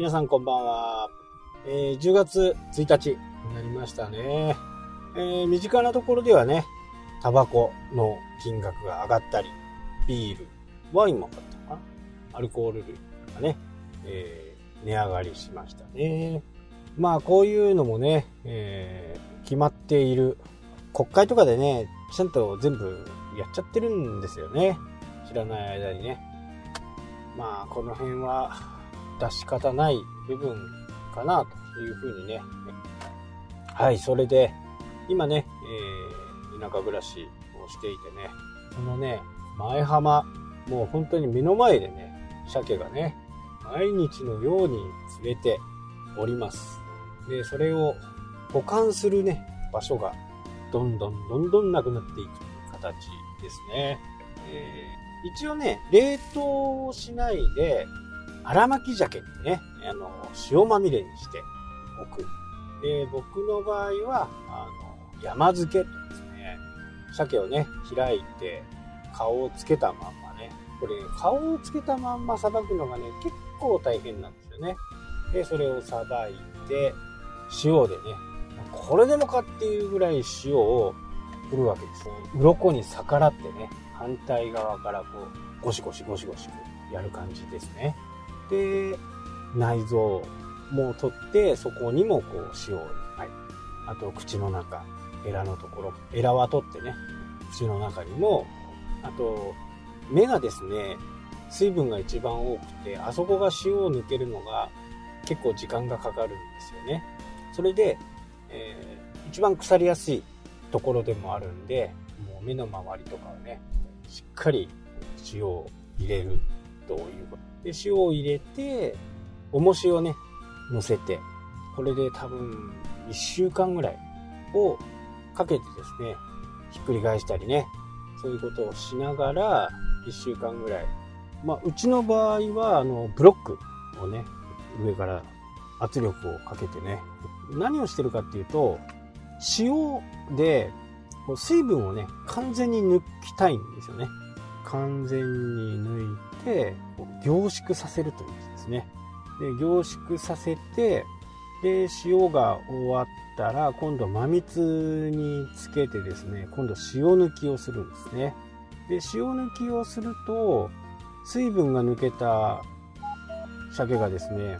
皆さんこんばんは。えー、10月1日になりましたね。えー、身近なところではね、タバコの金額が上がったり、ビール、ワインも上がったのかな？アルコール類がね、えー、値上がりしましたね。まあこういうのもね、えー、決まっている国会とかでね、ちゃんと全部やっちゃってるんですよね。知らない間にね。まあこの辺は出し方ない部分かなというふうにね。はい、それで、今ね、えー、田舎暮らしをしていてね、このね、前浜、もう本当に目の前でね、鮭がね、毎日のように釣れております。で、それを保管するね、場所がどんどんどんどんなくなっていくという形ですね。えー、一応ね、冷凍しないで、荒巻き鮭ってね、あの、塩まみれにしておく。で、僕の場合は、あの、山漬けとですね、鮭をね、開いて、顔をつけたまんまね、これ、顔をつけたまんまさばくのがね、結構大変なんですよね。で、それをさばいて、塩でね、これでもかっていうぐらい塩を振るわけです。鱗に逆らってね、反対側からこう、ゴシゴシゴシゴシやる感じですね。で、内臓も取って、そこにもこう塩を、はい。あと口の中、エラのところ、エラは取ってね、口の中にも、あと、目がですね、水分が一番多くて、あそこが塩を抜けるのが結構時間がかかるんですよね。それで、えー、一番腐りやすいところでもあるんで、もう目の周りとかはね、しっかり塩を入れるということ。で、塩を入れて、重しをね、乗せて、これで多分1週間ぐらいをかけてですね、ひっくり返したりね、そういうことをしながら、1週間ぐらい。まあ、うちの場合は、あの、ブロックをね、上から圧力をかけてね、何をしてるかっていうと、塩で水分をね、完全に抜きたいんですよね。完全に抜いて、凝縮させるということですね。で、凝縮させて、で、塩が終わったら、今度真蜜につけてですね、今度塩抜きをするんですね。で、塩抜きをすると、水分が抜けた鮭がですね、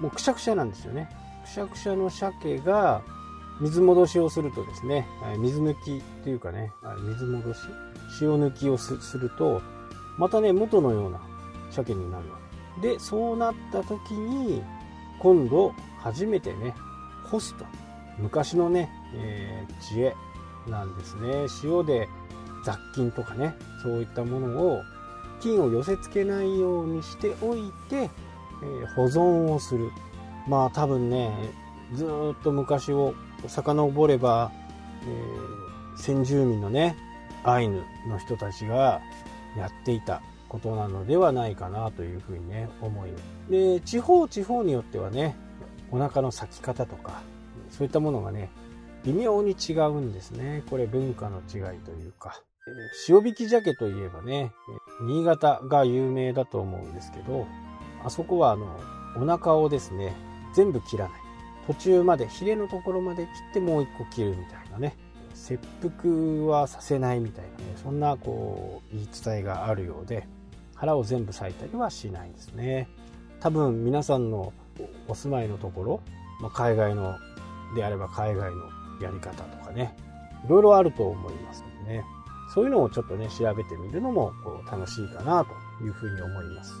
もうくしゃくしゃなんですよね。くしゃくしゃの鮭が水戻しをするとですね、水抜きっていうかね、水戻し塩抜きをすると、またね、元のような鮭になるわけ。で、そうなった時に、今度、初めてね、干すと。昔のね、えー、知恵なんですね。塩で雑菌とかね、そういったものを、菌を寄せ付けないようにしておいて、えー、保存をする。まあ多分ね、ずっと昔を遡れば、えー、先住民のね、アイヌの人たちがやっていたことなのではないかなというふうにね、思いで、地方地方によってはね、お腹の咲き方とか、そういったものがね、微妙に違うんですね。これ文化の違いというか。塩引き鮭といえばね、新潟が有名だと思うんですけど、あそこはあの、お腹をですね、全部切らない。途中まで、ヒレのところまで切ってもう一個切るみたいなね。切腹はさせないみたいなね、そんなこう、言い伝えがあるようで、腹を全部裂いたりはしないんですね。多分皆さんのお住まいのところ、まあ、海外のであれば海外のやり方とかね、いろいろあると思いますのでね、そういうのをちょっとね、調べてみるのも楽しいかなというふうに思います。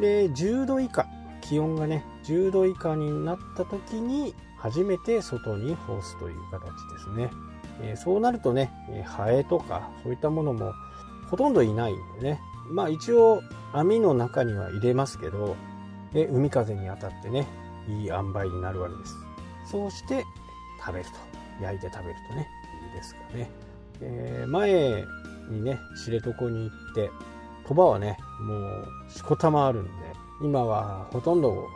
で、10度以下、気温がね、10度以下になった時に、初めて外に干すという形ですね。えー、そうなるとね、ハエとかそういったものもほとんどいないんでね。まあ一応網の中には入れますけど、で海風に当たってね、いい塩梅になるわけです。そうして食べると。焼いて食べるとね、いいですかね。えー、前にね、知床に行って、鳥羽はね、もうしこたまあるんで、今はほとんど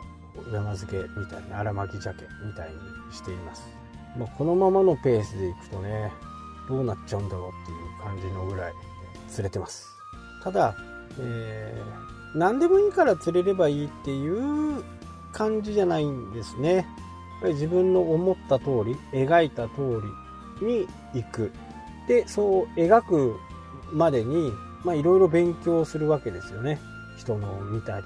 山漬けみたいに荒巻き鮭みたいにしています。まあ、このままのペースでいくとね、どうなっちゃうんだろうっていう感じのぐらい釣れてます。ただ、えー、何でもいいから釣れればいいっていう感じじゃないんですね。やっぱり自分の思った通り、描いた通りに行く。で、そう描くまでに、まあいろいろ勉強するわけですよね。人のを見たり、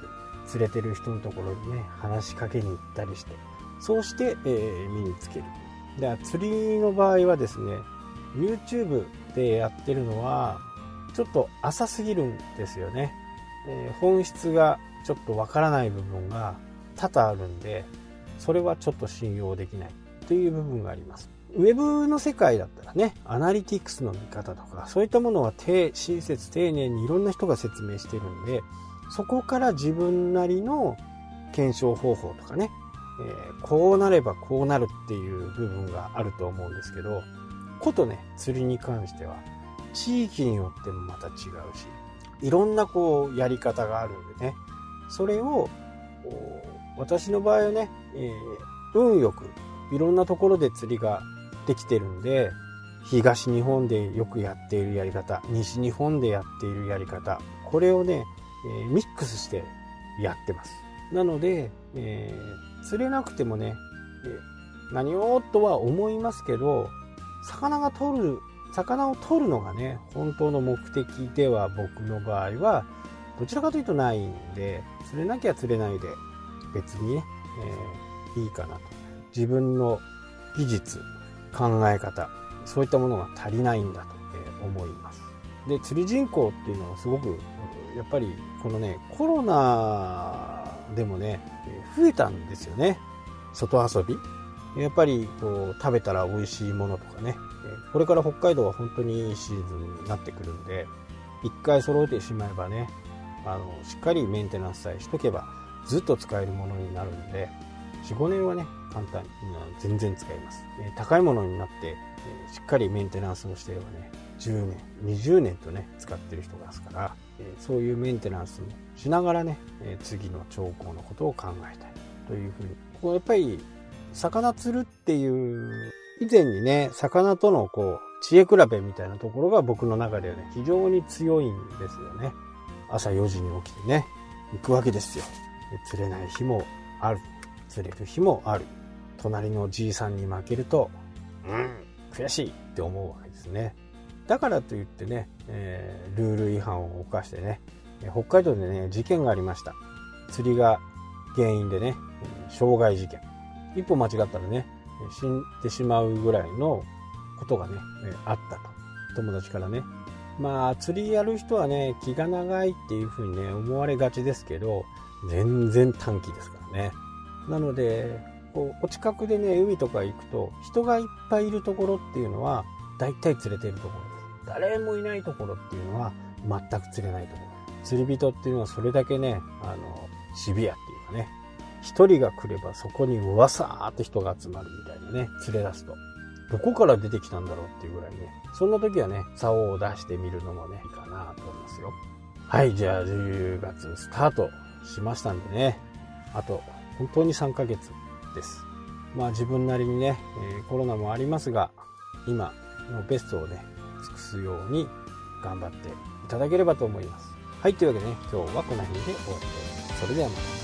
連れてる人のところにね、話しかけに行ったりして。そうして、えー、身につける。で、釣りの場合はですね、YouTube でやってるのは、ちょっと浅すぎるんですよね。えー、本質がちょっとわからない部分が多々あるんで、それはちょっと信用できないという部分があります。ウェブの世界だったらね、アナリティクスの見方とか、そういったものは親切丁寧にいろんな人が説明してるんで、そこから自分なりの検証方法とかね、えー、こうなればこうなるっていう部分があると思うんですけど、ことね、釣りに関しては、地域によってもまた違うし、いろんなこう、やり方があるんでね、それを、私の場合はね、えー、運よく、いろんなところで釣りができてるんで、東日本でよくやっているやり方、西日本でやっているやり方、これをね、え、ミックスしてやってます。なので、えー、釣れなくてもね、え、何をとは思いますけど、魚が取る、魚を取るのがね、本当の目的では僕の場合は、どちらかというとないんで、釣れなきゃ釣れないで、別にね、えー、いいかなと。自分の技術、考え方、そういったものが足りないんだと思います。で、釣り人口っていうのはすごく、やっぱりこのね、コロナでもね、増えたんですよね。外遊び。やっぱりこう食べたら美味しいものとかね、これから北海道は本当にいいシーズンになってくるんで、一回揃えてしまえばね、あの、しっかりメンテナンスさえしとけば、ずっと使えるものになるんで、4、5年はね、簡単に、全然使えます。高いものになって、しっかりメンテナンスをしていればね、10年、20年とね、使ってる人がですから、そういうメンテナンスもしながらね、次の兆候のことを考えたいというふうに。こうやっぱり魚釣るっていう、以前にね、魚とのこう、知恵比べみたいなところが僕の中ではね、非常に強いんですよね。朝4時に起きてね、行くわけですよ。釣れない日もある。釣れる日もある。隣のじいさんに負けると、うん、悔しいって思うわけですね。だからといってね、えー、ルール違反を犯してね、北海道でね、事件がありました。釣りが原因でね、傷害事件。一歩間違ったらね、死んでしまうぐらいのことがね、あったと。友達からね。まあ、釣りやる人はね、気が長いっていう風にね、思われがちですけど、全然短期ですからね。なので、こう、お近くでね、海とか行くと、人がいっぱいいるところっていうのは、大体釣れてるところ。誰もいないところっていうのは、全く釣れないところ。釣り人っていうのはそれだけね、あの、シビアっていうかね、一人が来ればそこにうわさーって人が集まるみたいなね、連れ出すと。どこから出てきたんだろうっていうぐらいね。そんな時はね、竿を出してみるのもね、いいかなと思いますよ。はい、じゃあ10月スタートしましたんでね。あと、本当に3ヶ月です。まあ自分なりにね、えー、コロナもありますが、今のベストをね、すように頑張っていただければと思います。はい、というわけでね、今日はこの辺で終わりです。それではまた。